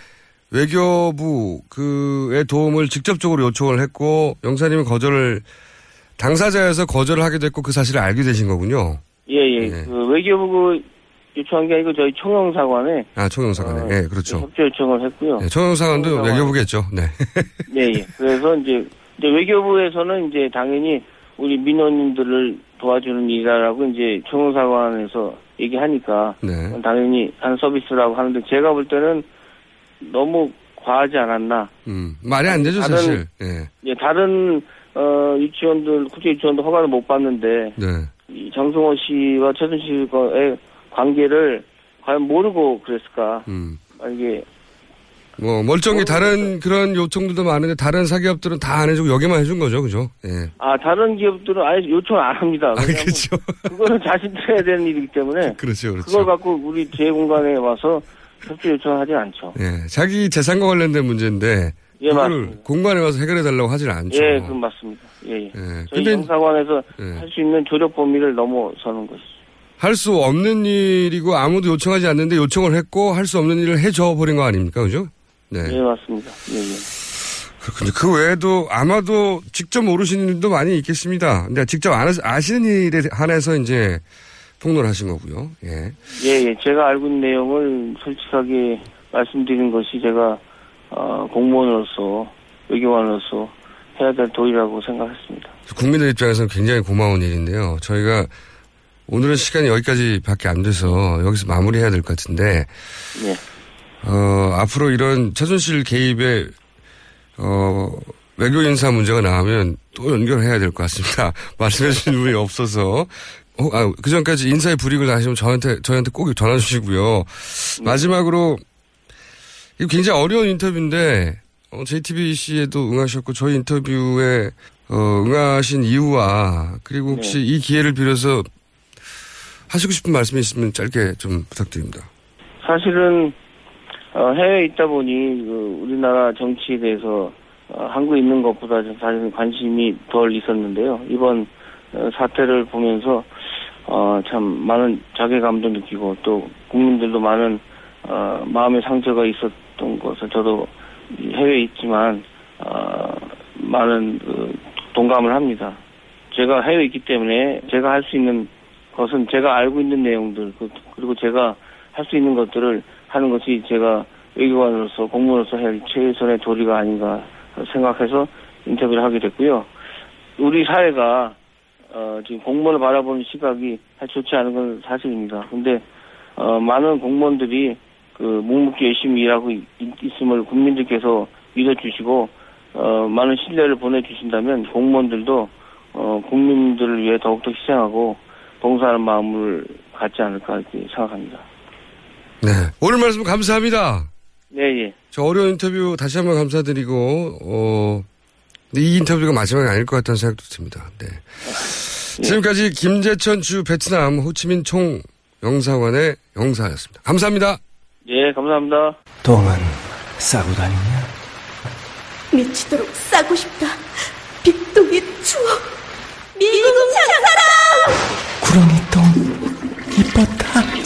I: 외교부 그의 도움을 직접적으로 요청을 했고 영사님은 거절을 당사자여서 거절을 하게 됐고 그 사실을 알게 되신 거군요.
J: 예, 예. 그 외교부 그 요청한 게 아니고 저희 총영사관에
I: 아 총영사관에.
J: 어,
I: 예, 그렇죠.
J: 협조 요청을 했고요.
I: 예, 총영사관도
J: 총영사관.
I: 외교부겠죠. 네.
J: 예, 예. 그래서 이제, 이제 외교부에서는 이제 당연히 우리 민원인들을 도와주는 일이라고 이제 총영사관에서 얘기하니까
I: 네.
J: 당연히 하는 서비스라고 하는데 제가 볼 때는 너무 과하지 않았나.
I: 음, 말이 안 되죠,
J: 다른-
I: 사실. 예.
J: 예, 다른 어, 유치원들 국제 유치원도 허가를 못 받는데
I: 네.
J: 이 정승호 씨와 최순실과의 관계를 과연 모르고 그랬을까?
I: 음.
J: 이게
I: 뭐, 멀쩡히 다른 그런 요청들도 많은데 다른 사기업들은 다 안 해주고 여기만 해준 거죠, 그죠? 예.
J: 아 다른 기업들은 아예 요청 안 합니다.
I: 아, 그렇죠.
J: 그거는 자신들 해야 되는 일이기 때문에
I: 그렇죠, 그렇죠.
J: 그걸 갖고 우리 제 공간에 와서 협조 요청하지 않죠.
I: 예. 자기 재산과 관련된 문제인데.
J: 예,
I: 그걸
J: 맞습니다.
I: 공간에 와서 해결해 달라고 하질 않죠.
J: 예, 그건 맞습니다. 예, 예. 저희
I: 근데-
J: 영사관에서
I: 예.
J: 할수 있는 조력 범위를 넘어서는 것이죠.
I: 할 수 없는 일이고 아무도 요청하지 않는데 요청을 했고 할 수 없는 일을 해줘 버린 거 아닙니까? 그죠? 네.
J: 예, 맞습니다. 예, 예.
I: 그렇군요. 그 외에도 아마도 직접 모르시는 일도 많이 있겠습니다. 근데 직접 아시는 일에 한해서 이제 폭로를 하신 거고요. 예.
J: 예, 예. 제가 알고 있는 내용을 솔직하게 말씀드리는 것이 제가 어, 공무원으로서 외교관으로서 해야 될 도리라고 생각했습니다.
I: 국민들 입장에서는 굉장히 고마운 일인데요. 저희가 오늘은 시간이 여기까지밖에 안 돼서 여기서 마무리해야 될 것 같은데
J: 네.
I: 어, 앞으로 이런 최순실 개입에 어, 외교 인사 문제가 나오면 또 연결해야 될 것 같습니다. 말씀해 주신 분이 없어서. 어, 아, 그 전까지 인사의 불이익을 당하시면 저한테, 저희한테 꼭 전화 주시고요. 마지막으로, 이거 굉장히 어려운 인터뷰인데, 어, JTBC에도 응하셨고, 저희 인터뷰에, 어, 응하신 이유와, 그리고 혹시 이 기회를 빌어서 하시고 싶은 말씀이 있으면 짧게 좀 부탁드립니다.
J: 사실은 어, 해외에 있다 보니 그 우리나라 정치에 대해서 어, 한국에 있는 것보다 좀 사실 관심이 덜 있었는데요. 이번 어, 사태를 보면서 어, 참 많은 자괴감도 느끼고 또 국민들도 많은 어, 마음의 상처가 있었던 것을 저도 이 해외에 있지만 어, 많은 그 동감을 합니다. 제가 해외에 있기 때문에 제가 할 수 있는 것은 제가 알고 있는 내용들 그- 그리고 제가 할 수 있는 것들을 하는 것이 제가 외교관으로서 공무원으로서 할 최선의 도리가 아닌가 생각해서 인터뷰를 하게 됐고요. 우리 사회가 어, 지금 공무원을 바라보는 시각이 좋지 않은 건 사실입니다. 근데 어, 많은 공무원들이 그 묵묵히 열심히 일하고 있, 있음을 국민들께서 믿어주시고 어, 많은 신뢰를 보내주신다면 공무원들도 어, 국민들을 위해 더욱더 희생하고 봉사하는 마음을 갖지 않을까 이렇게 생각합니다.
I: 네. 오늘 말씀 감사합니다.
J: 네, 예.
I: 저 어려운 인터뷰 다시 한번 감사드리고, 어, 근데 이 인터뷰가 마지막이 아닐 것 같다는 생각도 듭니다. 네. 지금까지 김재천 주 베트남 호치민 총 영사관의 영사였습니다. 감사합니다.
J: 예, 감사합니다.
K: 똥은 싸고 다니냐?
L: 미치도록 싸고 싶다. 빅동의 추억. 미국 장사랑!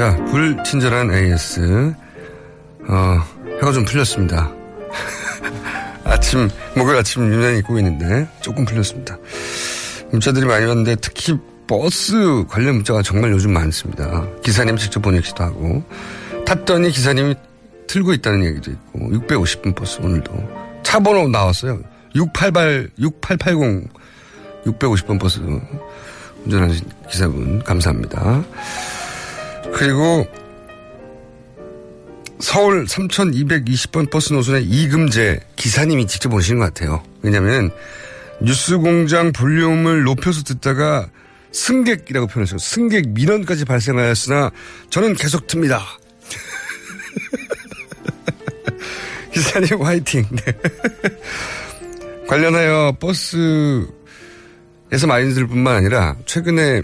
I: 자, 불친절한 AS. 어, 혀가 좀 풀렸습니다. 아침, 목요일 아침 유난히 입고 있는데 조금 풀렸습니다. 문자들이 많이 왔는데 특히 버스 관련 문자가 정말 요즘 많습니다. 기사님 직접 보내기도 하고 탔더니 기사님이 틀고 있다는 얘기도 있고 650분 버스 오늘도 차 번호 나왔어요. 688 6880 650번 버스 운전하신 기사분 감사합니다. 그리고 서울 3220번 버스 노선의 이금재 기사님이 직접 오시는 것 같아요. 왜냐하면 뉴스 공장 볼륨을 높여서 듣다가 승객이라고 표현했어요. 승객 민원까지 발생하였으나 저는 계속 틉니다. 기사님 화이팅. 네. 관련하여 버스에서 많이 들 뿐만 아니라 최근에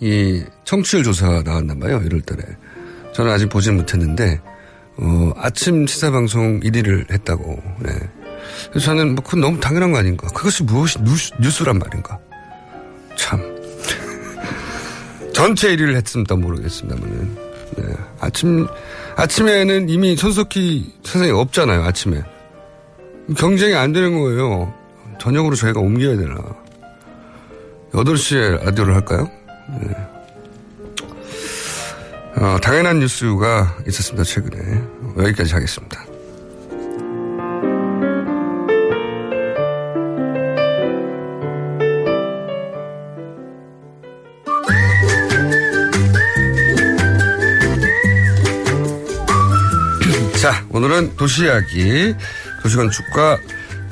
I: 이 청취율 조사가 나왔나 봐요. 1월 달에. 저는 아직 보지는 못했는데 어, 아침 시사 방송 1위를 했다고. 네. 그래서 저는 뭐 그건 너무 당연한 거 아닌가. 그것이 무엇이 뉴스, 뉴스 란 말인가. 참. 전체 1위를 했습니다. 모르겠습니다만은. 네. 아침, 아침에는 이미 손석희 선생이 없잖아요. 아침에. 경쟁이 안 되는 거예요. 저녁으로 저희가 옮겨야 되나. 8시에 라디오를 할까요? 네. 어, 당연한 뉴스가 있었습니다. 최근에. 여기까지 하겠습니다. 자, 오늘은 도시 이야기, 도시건축가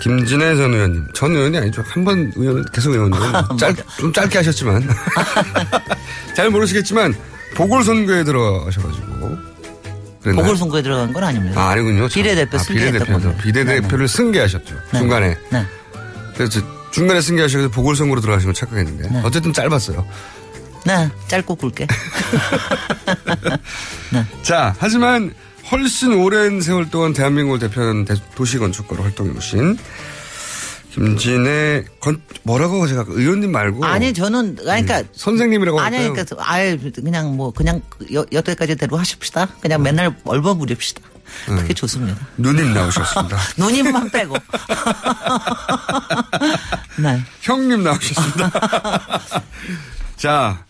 I: 김진애 전 의원님. 전 의원이 아니죠. 한 번 의원은 계속 의원은 짧, 좀 짧게 하셨지만. 잘 모르시겠지만, 보궐선거에 들어가셔가지고. 그랬나요?
M: 보궐선거에 들어간 건 아닙니다.
I: 아, 아니군요.
M: 비례대표
I: 아,
M: 승계했던
I: 비례대표에서.
M: 겁니다.
I: 비례대표를 승계하셨죠.
M: 네.
I: 중간에.
M: 네.
I: 그래서 중간에 승계하셔서 보궐선거로 들어가신 걸 착각했는데. 어쨌든 짧았어요.
M: 네, 짧고 굵게.
I: 자, 하지만 훨씬 오랜 세월 동안 대한민국을 대표하는 대- 도시건축가로 활동해 오신 김진애 건 뭐라고 제가 의원님 말고
M: 아니, 저는, 그러니까.
I: 선생님이라고
M: 아니,
I: 할까요?
M: 그러니까, 아예, 그냥 뭐, 그냥, 여, 여태까지 대로 하십시다. 그냥 맨날 얼버무립시다. 그게 좋습니다.
I: 누님 나오셨습니다.
M: 누님만 빼고. 네.
I: 형님 나오셨습니다. 자,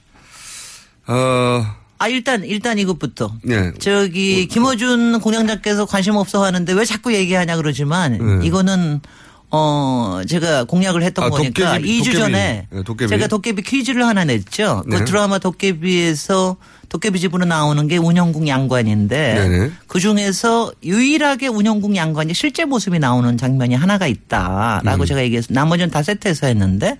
I: 어,
M: 아, 일단, 일단 이것부터.
I: 네.
M: 저기, 김어준 공장장께서 관심 없어 하는데 왜 자꾸 얘기하냐 그러지만,
I: 네.
M: 이거는, 어, 제가 공약을 했던
I: 아,
M: 거니까,
I: 도깨비,
M: 2주
I: 도깨비.
M: 전에
I: 네, 도깨비.
M: 제가 도깨비 퀴즈를 하나 냈죠.
I: 네.
M: 그 드라마 도깨비에서 도깨비 집으로 나오는 게 운영국 양관인데,
I: 네네.
M: 그 중에서 유일하게 운영국 양관이 실제 모습이 나오는 장면이 하나가 있다라고
I: 음.
M: 제가 얘기해서 나머지는 다 세트해서 했는데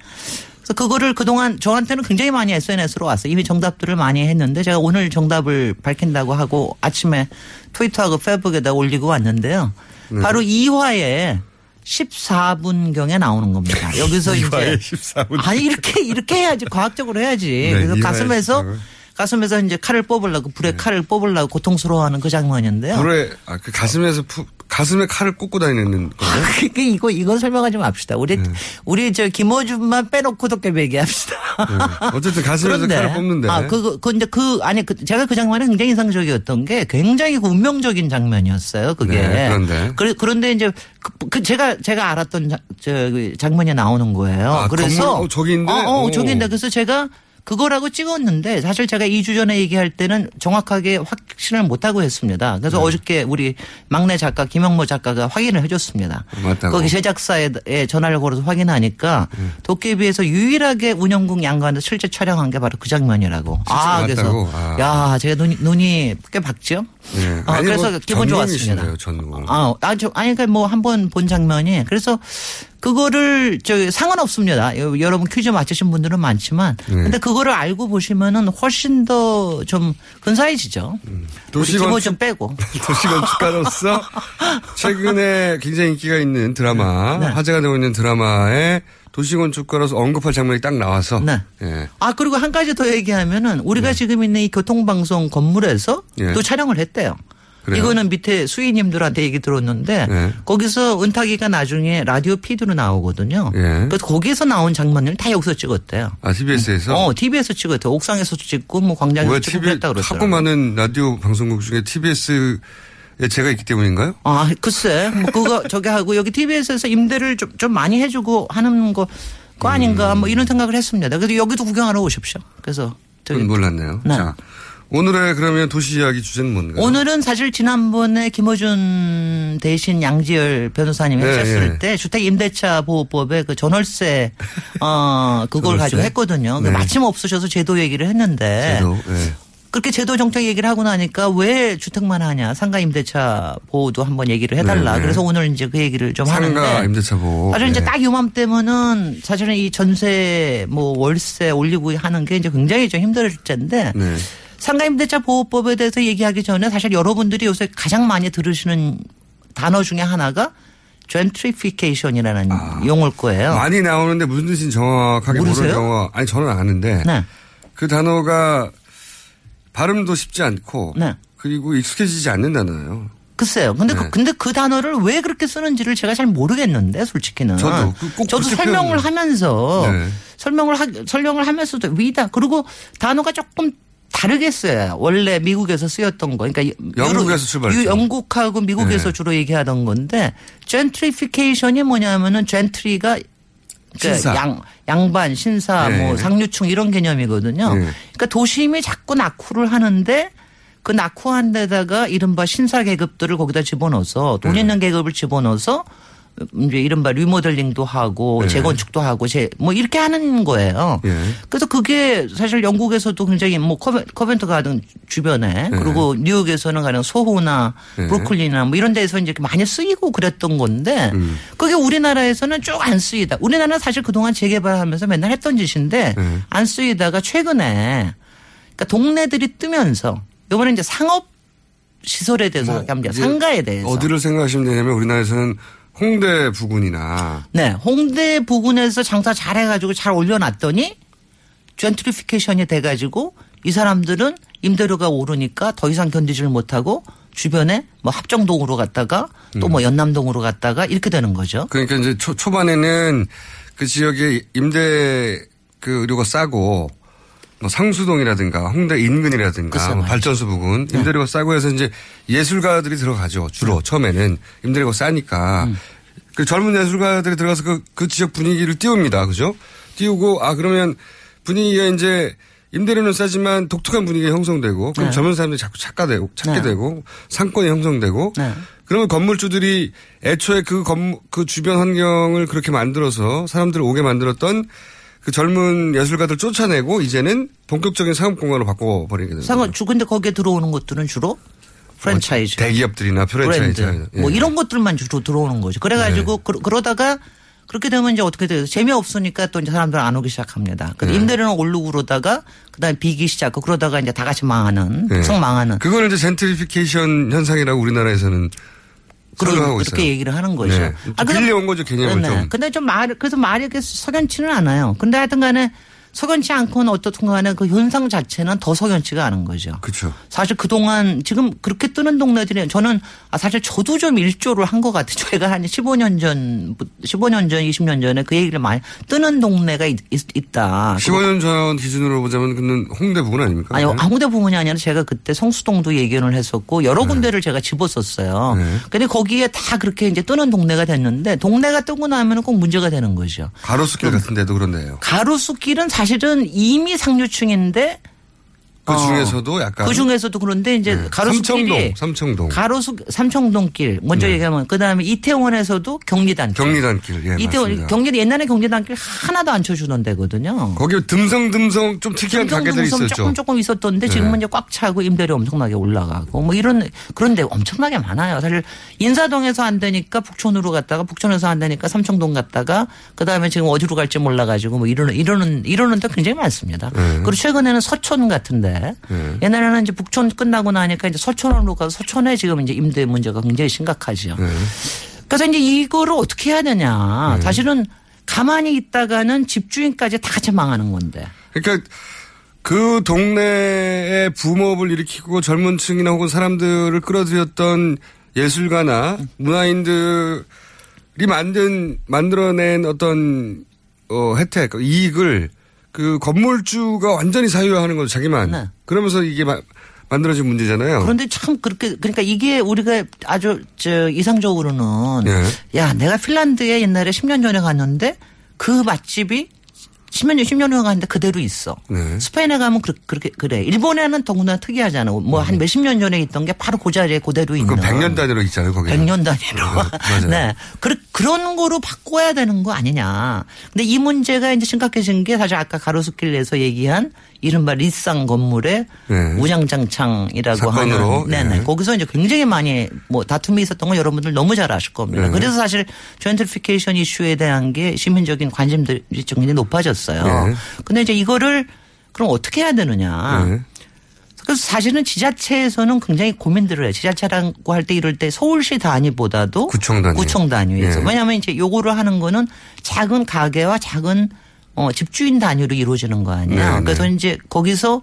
M: 그래서 그거를 그동안 저한테는 굉장히 많이 SNS로 왔어요. 이미 정답들을 많이 했는데 제가 오늘 정답을 밝힌다고 하고 아침에 트위터하고 페이북에다 올리고 왔는데요.
I: 네.
M: 바로 2화에 14분경에 나오는 겁니다. 여기서 이제
I: 2화에 14분.
M: 아니 이렇게 이렇게 해야지 과학적으로 해야지.
I: 네,
M: 그래서
I: 2화에
M: 가슴에서
I: 14분.
M: 가슴에서 이제 칼을 뽑으려고 불에 칼을 뽑으려고 고통스러워하는 그 장면인데요.
I: 불에 아, 그 가슴에서 푸, 가슴에 칼을 꽂고 다니는 거예요?
M: 그게 이거 이거 설명하지 맙시다. 우리
I: 네.
M: 우리 저 김어준만 빼놓고 도깨비 얘기합시다.
I: 네. 어쨌든 가슴에서 칼을 뽑는데.
M: 아 그거 그 근데 그 아니 그 제가 그 장면이 굉장히 인상적이었던 게 굉장히 그 운명적인 장면이었어요. 그게.
I: 네, 그런데.
M: 그래, 그런데 이제 그, 그 제가 제가 알았던 자, 저그 장면이 나오는 거예요.
I: 아,
M: 그래서
I: 건물? 어, 저기인데?
M: 어, 어
I: 오.
M: 저기인데 그래서 제가 그거라고 찍었는데 사실 제가 2주 전에 얘기할 때는 정확하게 확 신을 못하고 했습니다. 그래서
I: 네.
M: 어저께 우리 막내 작가 김영모 작가가 확인을 해줬습니다.
I: 맞다고.
M: 거기 제작사에 에 전화를 걸어서 확인하니까
I: 네.
M: 도깨비에서 유일하게 운영국 양관에서 실제 촬영한 게 바로 그 장면이라고. 아, 그래서
I: 맞다고? 아.
M: 야, 제가 눈이, 눈이 꽤 밝죠?
I: 네.
M: 어,
I: 아니,
M: 그래서
I: 뭐
M: 기분 좋았습니다.
I: 전문.
M: 아, 아, 저, 아니, 그러니까 뭐 한 번 본 장면이 그래서 그거를 저 상관없습니다. 여- 여러분 퀴즈 맞히신 분들은 많지만
I: 네.
M: 근데 그거를 알고 보시면은 훨씬 더 좀 근사해지죠.
I: 음. 도시건축-
M: 좀 빼고.
I: 도시건축가로서 최근에 굉장히 인기가 있는 드라마,
M: 네.
I: 화제가 되고 있는 드라마에 도시건축가로서 언급할 장면이 딱 나와서.
M: 네.
I: 예.
M: 아 그리고 한 가지 더 얘기하면은 우리가 지금 있는 이 교통방송 건물에서
I: 예.
M: 또 촬영을 했대요.
I: 그래요?
M: 이거는 밑에 수위님들한테 얘기 들었는데
I: 네.
M: 거기서 은탁이가 나중에 라디오 피드로 나오거든요.
I: 예.
M: 그래서 거기에서 나온 장면을 다 여기서 찍었대요.
I: 아, TBS에서?
M: 어, TV에서 찍었대요. 옥상에서도 찍고 뭐 광장에서
I: 왜
M: 찍고
I: TV,
M: 했다 그러더라고요.
I: 하고 많은 라디오 방송국 중에 TBS에 제가 있기 때문인가요?
M: 아, 글쎄. 뭐 그거 저기 하고 여기 TBS에서 임대를 좀, 좀 많이 해주고 하는 거 거 아닌가 뭐 이런 생각을 했습니다. 그래서 여기도 구경하러 오십시오. 그래서 저기
I: 몰랐네요.
M: 네.
I: 자, 오늘의 그러면 도시 이야기 주제는 뭔가요?
M: 오늘은 사실 지난번에 김호준 대신 양지열 변호사님 이
I: 네,
M: 하셨을
I: 네.
M: 때 주택 임대차 보호법의 그 전월세 어 그걸
I: 전월세?
M: 가지고 했거든요.
I: 네.
M: 마침 없으셔서 제도 얘기를 했는데
I: 제도, 네.
M: 그렇게 제도 정책 얘기를 하고 나니까 왜 주택만 하냐 상가 임대차 보호도 한번 얘기를 해달라.
I: 네, 네.
M: 그래서 오늘 이제 그 얘기를 좀
I: 상가
M: 하는데
I: 임대차 보호.
M: 사실 이제
I: 네.
M: 딱 요맘때면은 사실은 이 전세 뭐 월세 올리고 하는 게 이제 굉장히 좀 힘들 텐데
I: 네.
M: 상가임대차 보호법에 대해서 얘기하기 전에 사실 여러분들이 요새 가장 많이 들으시는 단어 중에 하나가 gentrification이라는 용어일 거예요.
I: 아. 많이 나오는데 무슨 뜻인지 정확하게 모르는? 경우가 아니 저는 아는데
M: 네.
I: 그 단어가 발음도 쉽지 않고
M: 네.
I: 그리고 익숙해지지 않는 단어예요.
M: 글쎄요. 근데
I: 네.
M: 그, 근데 그 단어를 왜 그렇게 쓰는지를 제가 잘 모르겠는데 솔직히는.
I: 저도 그꼭
M: 저도 설명을
I: 표현-
M: 하면서
I: 네.
M: 설명을 하, 설명을 하면서도 위다. 그리고 단어가 조금 다르겠어요. 원래 미국에서 쓰였던 거. 그러니까
I: 영국에서 출발했죠.
M: 유- 영국하고 미국에서
I: 네.
M: 주로 얘기하던 건데 gentrification이 뭐냐면은 gentry가 그러니까. 양, 양반, 신사,
I: 네.
M: 뭐 상류층 이런 개념이거든요.
I: 네.
M: 그러니까 도심이 자꾸 낙후를 하는데 그 낙후한 데다가 이른바 신사 계급들을 거기다 집어넣어서 돈
I: 네.
M: 있는 계급을 집어넣어서 이제 이른바 리모델링도 하고
I: 네.
M: 재건축도 하고 제 뭐 이렇게 하는 거예요.
I: 예.
M: 그래서 그게 사실 영국에서도 굉장히 뭐 커벤, 커벤트 가든 주변에
I: 네.
M: 그리고 뉴욕에서는 가령 소호나
I: 네.
M: 브루클린이나 뭐 이런 데서 이제 많이 쓰이고 그랬던 건데
I: 음.
M: 그게 우리나라에서는 쭉 안 쓰이다. 우리나라는 사실 그동안 재개발하면서 맨날 했던 짓인데
I: 네.
M: 안 쓰이다가 최근에 그러니까 동네들이 뜨면서 이번에 이제 상업 시설에 대해서
I: 뭐
M: 합니다. 상가에 대해서.
I: 어디를 생각하시면 되냐면 우리나라에서는 홍대 부근이나
M: 네, 홍대 부근에서 장사 잘해가지고 잘 올려놨더니 젠트리피케이션이 돼가지고 이 사람들은 임대료가 오르니까 더 이상 견디지를 못하고 주변에 뭐 합정동으로 갔다가 또 뭐 연남동으로 갔다가 이렇게 되는 거죠.
I: 그러니까 이제 초, 초반에는 그 지역에 임대 그 의료가 싸고 뭐 상수동이라든가 홍대 인근이라든가 뭐. 발전소 부근 임대료가 싸고 해서 이제 예술가들이 들어가죠. 주로 처음에는 임대료가 싸니까 그 젊은 예술가들이 들어가서 그, 그 지역 분위기를 띄웁니다. 그죠? 띄우고 아 그러면 분위기가 이제 임대료는 싸지만 독특한 분위기가 형성되고 그럼
M: 네.
I: 젊은 사람들이 자꾸 찾게 되고 찾게
M: 네.
I: 되고 상권이 형성되고
M: 네.
I: 그러면 건물주들이 애초에 그 건물, 그 주변 환경을 그렇게 만들어서 사람들을 오게 만들었던 그 젊은 예술가들 쫓아내고 이제는 본격적인 상업 공간으로 바꿔버리게 됩니다.
M: 상업 주 근데 거기에 들어오는 것들은 주로 프랜차이즈.
I: 대기업들이나 프랜차이즈.
M: 브랜드
I: 예.
M: 뭐 이런 것들만 주로 들어오는 거죠. 그래가지고 그, 그러다가 그렇게 되면 이제 어떻게 돼요? 재미없으니까 또 이제 사람들 안 오기 시작합니다. 그
I: 네.
M: 임대료는 오르고 그러다가 그다음에 비기 시작하고 그러다가 이제 다 같이 망하는
I: 예.
M: 성 망하는
I: 그거는 이제 젠트리피케이션 현상이라고 우리나라에서는 설명하고
M: 그렇게. 얘기를 하는 거죠.
I: 네.
M: 아,
I: 빌려온 거죠, 개념을
M: 네,
I: 좀.
M: 근데 좀 말, 그래서 말이 이렇게 석연치는 않아요. 근데 하여튼 간에 석연치 않고는 어떻든 간에 그 현상 자체는 더 석연치가 않은 거죠.
I: 그렇죠.
M: 사실 그동안 지금 그렇게 뜨는 동네들이 저는 아 사실 저도 좀 일조를 한 것 같아요. 제가 한 15년 전, 15년 전, 20년 전에 그 얘기를 많이 뜨는 동네가 있, 다
I: 15년 전 기준으로 보자면 그는 홍대 부근 아닙니까?
M: 아니,
I: 네.
M: 아무데 부분이 아니라 제가 그때 성수동도 예견을 했었고 여러 군데를 제가 집었었어요.
I: 네.
M: 근데 거기에 다 그렇게 이제 뜨는 동네가 됐는데 동네가 뜨고 나면 꼭 문제가 되는 거죠.
I: 가로수길 같은 데도 그런데요.
M: 가로수길은 사실은 이미 상류층인데
I: 그
M: 어,
I: 중에서도 약간.
M: 그 중에서도 그런데 이제
I: 네.
M: 가로수길이
I: 삼청동, 삼청동.
M: 가로수 삼청동길 먼저
I: 네.
M: 얘기하면 그 다음에 이태원에서도 경리단길.
I: 경리단길. 예,
M: 이태원
I: 맞습니다.
M: 경리 옛날에 경리단길 하나도 안 쳐주던 데거든요.
I: 거기 듬성듬성 좀 특이한 가게들이
M: 듬성듬성
I: 있었죠.
M: 조금 조금 있었던데
I: 네.
M: 지금은 이제 꽉 차고 임대료 엄청나게 올라가고 뭐 이런 그런데 엄청나게 많아요. 사실 인사동에서 안 되니까 북촌으로 갔다가 북촌에서 안 되니까 삼청동 갔다가 그 다음에 지금 어디로 갈지 몰라가지고 뭐 이러는 이러는 이러는 데 굉장히 많습니다.
I: 네.
M: 그리고 최근에는 서촌 같은데
I: 네.
M: 옛날에는 이제 북촌 끝나고 나니까 이제 서촌으로 가서 서촌에 지금 이제 임대 문제가 굉장히 심각하죠.
I: 네.
M: 그래서 이제 이거를 어떻게 해야 되냐. 사실은 가만히 있다가는 집주인까지 다 같이 망하는 건데.
I: 그러니까 그 동네에 붐업을 일으키고 젊은 층이나 혹은 사람들을 끌어들였던 예술가나 문화인들이 만든, 만들어낸 어떤, 어, 혜택, 이익을 그 건물주가 완전히 사유화하는 거죠, 자기만.
M: 네.
I: 그러면서 이게 마- 만들어진 문제잖아요.
M: 그런데 참 그렇게 그러니까 이게 우리가 아주 저 이상적으로는
I: 예.
M: 야 내가 핀란드에 옛날에 10년 전에 갔는데 그 맛집이 10년, 10년 후에 가는데 그대로 있어.
I: 네.
M: 스페인에 가면 그, 그렇게, 그래. 일본에는 더구나 특이하잖아. 뭐 한 몇십 년 전에 있던 게 바로 그 자리에 그대로 있는.
I: 그 100년 단위로 있잖아요, 거기.
M: 100년 단위로.
I: 맞아요.
M: 네. 그, 그런 거로 바꿔야 되는 거 아니냐. 근데 이 문제가 이제 심각해진 게 사실 아까 가로수길에서 얘기한 이른바 리쌍 건물의
I: 네.
M: 우장장창이라고
I: 사건으로,
M: 하는. 네네.
I: 예.
M: 거기서 이제 굉장히 많이 뭐 다툼이 있었던 거 여러분들 너무 잘 아실 겁니다.
I: 네.
M: 그래서 사실 젠트리피케이션 이슈에 대한 게 시민적인 관심들이 굉장히 높아졌어요.
I: 네.
M: 근데 이제 이거를 그럼 어떻게 해야 되느냐.
I: 네.
M: 그래서 사실은 지자체에서는 굉장히 고민들을 해요. 지자체라고 할 때 이럴 때 서울시 단위보다도
I: 구청 단위.
M: 구청 단위에서.
I: 예.
M: 왜냐하면 이제 요거를 하는 거는 작은 가게와 작은 어, 집주인 단위로 이루어지는 거 아니에요.
I: 네,
M: 그래서
I: 네.
M: 이제 거기서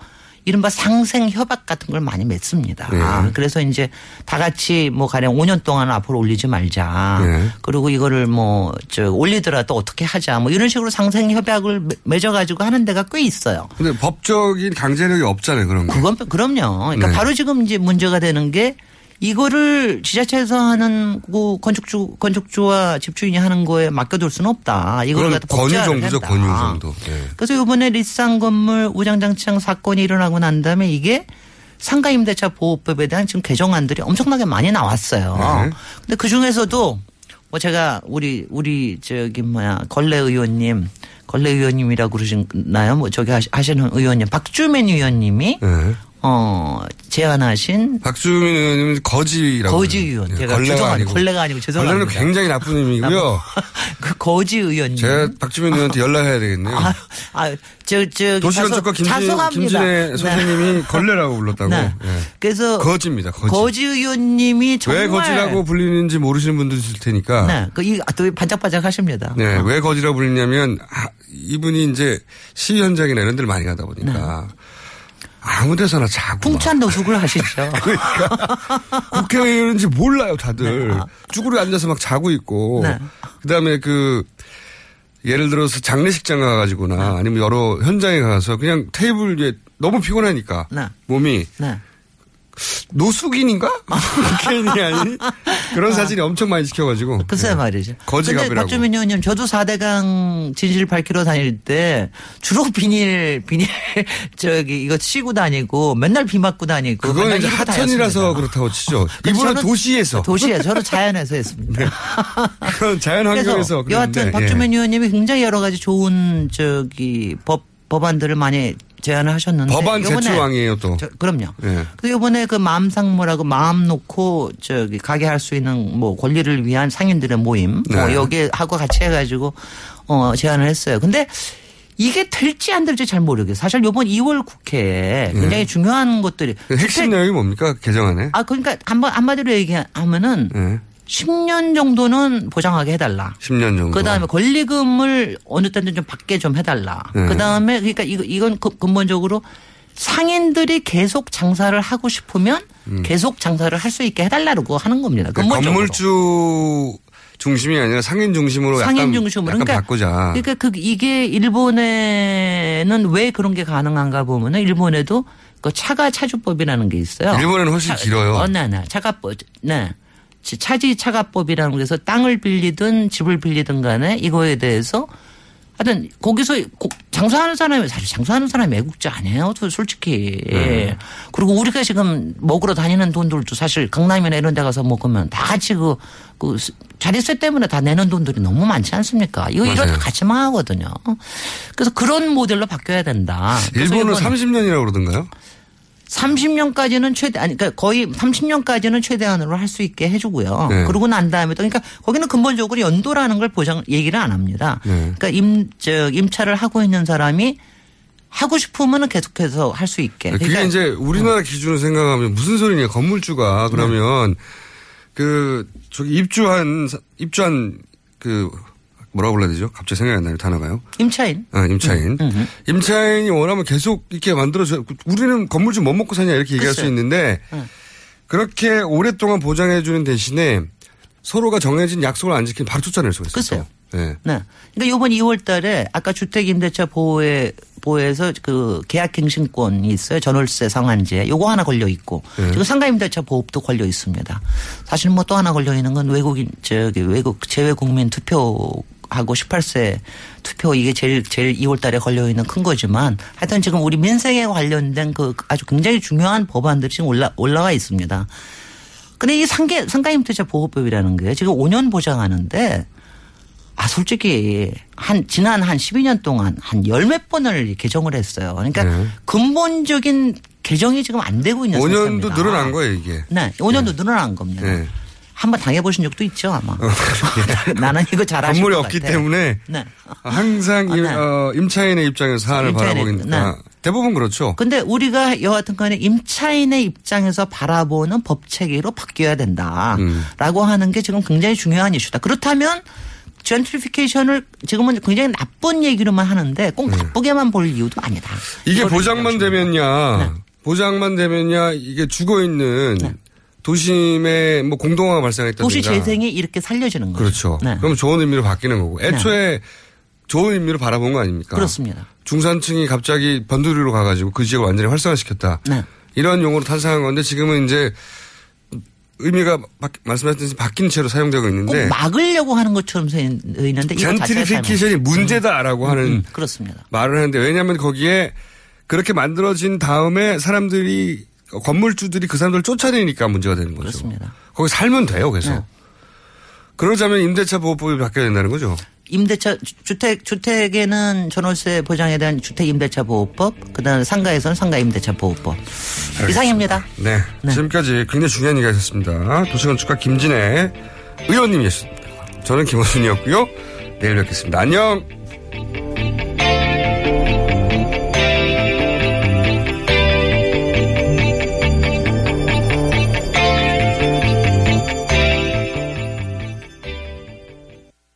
M: 이른바 상생 협약 같은 걸 많이 맺습니다.
I: 네.
M: 그래서 이제 다 같이 뭐 가령 5년 동안 앞으로 올리지 말자.
I: 네.
M: 그리고 이거를 뭐 저 올리더라도 어떻게 하자. 뭐 이런 식으로 상생 협약을 맺- 맺어가지고 하는 데가 꽤 있어요.
I: 근데 법적인 강제력이 없잖아요, 그런 거.
M: 그건 그럼요. 그러니까
I: 네.
M: 바로 지금 이제 문제가 되는 게 이거를 지자체에서 하는 그 건축주 건축주와 집주인이 하는 거에 맡겨둘 수는 없다. 이걸 갖다
I: 권유
M: 법제화를
I: 정도죠. 권유 정도. 예.
M: 그래서 이번에 리쌍 건물 우장장창 사건이 일어나고 난 다음에 이게 상가 임대차 보호법에 대한 지금 개정안들이 엄청나게 많이 나왔어요.
I: 네.
M: 근데 그 중에서도 뭐 제가 우리 우리 저기 뭐야 걸레 의원님 걸레 의원님이라고 그러시나요? 뭐 저기 하시- 하시는 의원님 박주민 의원님이
I: 네.
M: 어 제안하신
I: 박주민 의원님은 거지라고.
M: 거지. 의원.
I: 예,
M: 제가
I: 걸레가
M: 죄송합니다.
I: 아니고.
M: 걸레가 아니고 죄송합니다.
I: 걸레는 굉장히 나쁜 의미고요.
M: 그 거지 의원님.
I: 제가 박주민 의원한테 연락해야 되겠네요.
M: 아, 아, 저, 저,
I: 도시건축가 김진,
M: 자성합니다.
I: 김진애
M: 네.
I: 선생님이 걸레라고 불렀다고.
M: 네.
I: 예.
M: 그래서
I: 거지입니다. 거지.
M: 거지 의원님이 정말
I: 왜 거지라고 불리는지 모르시는 분들 있을 테니까.
M: 네, 그이 아, 또 반짝반짝 하십니다.
I: 네, 왜 거지라고 불리냐면 아, 이분이 이제 시위 현장이나 이런 데를 많이 가다 보니까
M: 네.
I: 아무 데서나 자고 막.
M: 풍찬 노숙을 하시죠.
I: 국회의원인지 몰라요, 다들. 쭈그려 앉아서 막 자고 있고.
M: 네.
I: 그 다음에 그 예를 들어서 장례식장 가가지고나
M: 네.
I: 아니면 여러 현장에 가서 그냥 테이블 위에 너무 피곤하니까
M: 네.
I: 몸이
M: 네.
I: 노숙인인가? 국회의원이 아닌 그런 사진이 엄청 많이 찍혀가지고.
M: 글쎄
I: 예.
M: 말이죠. 근데
I: 거지갑이라고.
M: 박주민 의원님 저도 4대강 진실 밝히러 다닐 때 주로 비닐 비닐 저기 이거 씌고 다니고 맨날 비 맞고 다니고 맨날
I: 이제 하천이라서. 그렇다고 치죠. 이분은
M: 저는
I: 도시에서.
M: 도시에 저도 자연에서 했습니다.
I: 그건 자연 환경에서.
M: 여하튼 박주민
I: 예.
M: 의원님이 굉장히 여러 가지 좋은 저기 법 법안들을 많이 제안을 하셨는데
I: 법안 제출왕이에요 또.
M: 저- 그럼요.
I: 예.
M: 그 이번에 그 마음 상무라고 마음 놓고 저기 가게 할 수 있는 뭐 권리를 위한 상인들의 모임 뭐
I: 네.
M: 여기 하고 같이 해가지고 어 제안을 했어요. 근데 이게 될지 안 될지 잘 모르겠어요. 사실 이번 2월 국회에 굉장히 중요한 것들이
I: 그 핵심 내용이 뭡니까 개정안에?
M: 아 그러니까 한번 한마디로 얘기하면은
I: 예.
M: 10년 정도는 보장하게 해달라.
I: 10년 정도.
M: 그 다음에 권리금을 어느 때는 좀 받게 좀 해달라.
I: 네.
M: 그 다음에 그러니까 이거, 이건 그- 근본적으로 상인들이 계속 장사를 하고 싶으면 계속 장사를 할 수 있게 해달라고 하는 겁니다.
I: 음. 그러니까
M: 근본적으로.
I: 건물주 중심이 아니라 상인 중심으로
M: 상인
I: 약간,
M: 중심으로.
I: 약간
M: 그러니까,
I: 바꾸자.
M: 그러니까 그 이게 일본에는 왜 그런 게 가능한가 보면은 일본에도 그 차가 차주법이라는 게 있어요.
I: 일본에는 훨씬 길어요.
M: 어, 네, 네. 차가법, 네. 치- 차지 차가법이라는 거에서 땅을 빌리든 집을 빌리든 간에 이거에 대해서 하여튼 거기서 고- 장사하는 사람이 사실 장사하는 사람이 애국자 아니에요. 저 솔직히.
I: 네.
M: 그리고 우리가 지금 먹으러 다니는 돈들도 사실 강남이나 이런 데 가서 먹으면 다 같이 그, 그 스- 자릿세 때문에 다 내는 돈들이 너무 많지 않습니까? 이거 이거 다
I: 맞아요.
M: 같이 망하거든요. 그래서 그런 모델로 바뀌어야 된다. 그래서
I: 일본은
M: 이번
I: 30년이라고 그러던가요?
M: 30년까지는 최대 아니 그러니까 거의 30년까지는 최대한으로 할 수 있게 해주고요.
I: 네.
M: 그러고 난 다음에 또 그러니까 거기는 근본적으로 연도라는 걸 보장 얘기를 안 합니다.
I: 네.
M: 그러니까 임저 임차를 하고 있는 사람이 하고 싶으면은 계속해서 할 수 있게.
I: 그게
M: 그러니까
I: 이제 우리나라 기준으로 생각하면 무슨 소리냐. 건물주가 그러면
M: 네.
I: 그 저기 입주한 사- 입주한 그 뭐라고 불러야 되죠? 갑자기 생각이 안 나요. 단어가요.
M: 임차인.
I: 아, 임차인.
M: 음,
I: 임차인이 원하면 계속 이렇게 만들어줘. 우리는 건물주 못 먹고 사냐 이렇게 얘기할 수
M: 글쎄요.
I: 있는데
M: 응.
I: 그렇게 오랫동안 보장해 주는 대신에 서로가 정해진 약속을 안 지키면 바로 쫓아낼 수가 있어요. 네.
M: 네. 그러니까 이번 2월 달에 아까 주택임대차 보호에 보호에서 그 계약갱신권이 있어요. 전월세 상한제. 요거 하나 걸려 있고.
I: 네.
M: 그리고 상가임대차 보호도 걸려 있습니다. 사실 뭐 또 하나 걸려 있는 건 외국인 저기 외국 재외국민 투표 하고 18세 투표 이게 제일 제일 2월 달에 걸려 있는 큰 거지만 하여튼 지금 우리 민생에 관련된 그 아주 굉장히 중요한 법안들이 지금 올라 올라와 있습니다. 근데 이 상계 상가임대차 보호법이라는 게 지금 5년 보장하는데 아 솔직히 한 지난 한 12년 동안 한 열 몇 번을 개정을 했어요. 그러니까
I: 네.
M: 근본적인 개정이 지금 안 되고 있는
I: 5년도
M: 상태입니다.
I: 늘어난 거예요, 이게.
M: 네, 5년도 늘어난 겁니다.
I: 네.
M: 한번 당해보신 적도 있죠 아마. 나는 이거 잘 아실
I: 건물이
M: 것
I: 없기
M: 같아요.
I: 때문에
M: 네.
I: 항상 임,
M: 아, 네.
I: 어, 임차인의 입장에서 사안을 바라보니까
M: 입- 네.
I: 대부분 그렇죠.
M: 근데 우리가 여하튼 간에 임차인의 입장에서 바라보는 법 체계로 바뀌어야 된다라고 하는 게 지금 굉장히 중요한 이슈다. 그렇다면 젠트리피케이션을 지금은 굉장히 나쁜 얘기로만 하는데 꼭 나쁘게만 볼 이유도 아니다.
I: 이게 보장만 되면야
M: 네.
I: 보장만 되면야 이게 죽어 있는 도심에 뭐 공동화가 발생했다든가
M: 도시 재생이 이렇게 살려지는 거죠.
I: 그렇죠.
M: 네.
I: 그럼 좋은 의미로 바뀌는 거고 애초에 좋은 의미로 바라본 거 아닙니까?
M: 그렇습니다.
I: 중산층이 갑자기 번두리로 가가지고 그 지역을 완전히 활성화시켰다.
M: 네.
I: 이런 용어로 탄생한 건데 지금은 이제 의미가 바, 말씀하셨듯이 바뀐 채로 사용되고
M: 꼭
I: 있는데
M: 막으려고 하는 것처럼 이거 자체가
I: 젠트리피케이션이 문제다라고 하는
M: 음, 그렇습니다.
I: 말을 하는데 왜냐하면 거기에 그렇게 만들어진 다음에 사람들이 건물주들이 그 사람들을 쫓아내니까 문제가 되는 거죠.
M: 그렇습니다.
I: 거기 살면 돼요. 그래서
M: 네.
I: 그러자면 임대차 보호법이 바뀌어야 된다는 거죠.
M: 임대차 주- 주택 주택에는 전월세 보장에 대한 주택 임대차 보호법, 그다음 에 상가에서는 상가 임대차 보호법 이상입니다.
I: 네. 지금까지 굉장히 중요한 얘기가 있었습니다. 도시건축가 김진애 의원님이었습니다. 저는 김호순이었고요. 내일 뵙겠습니다. 안녕.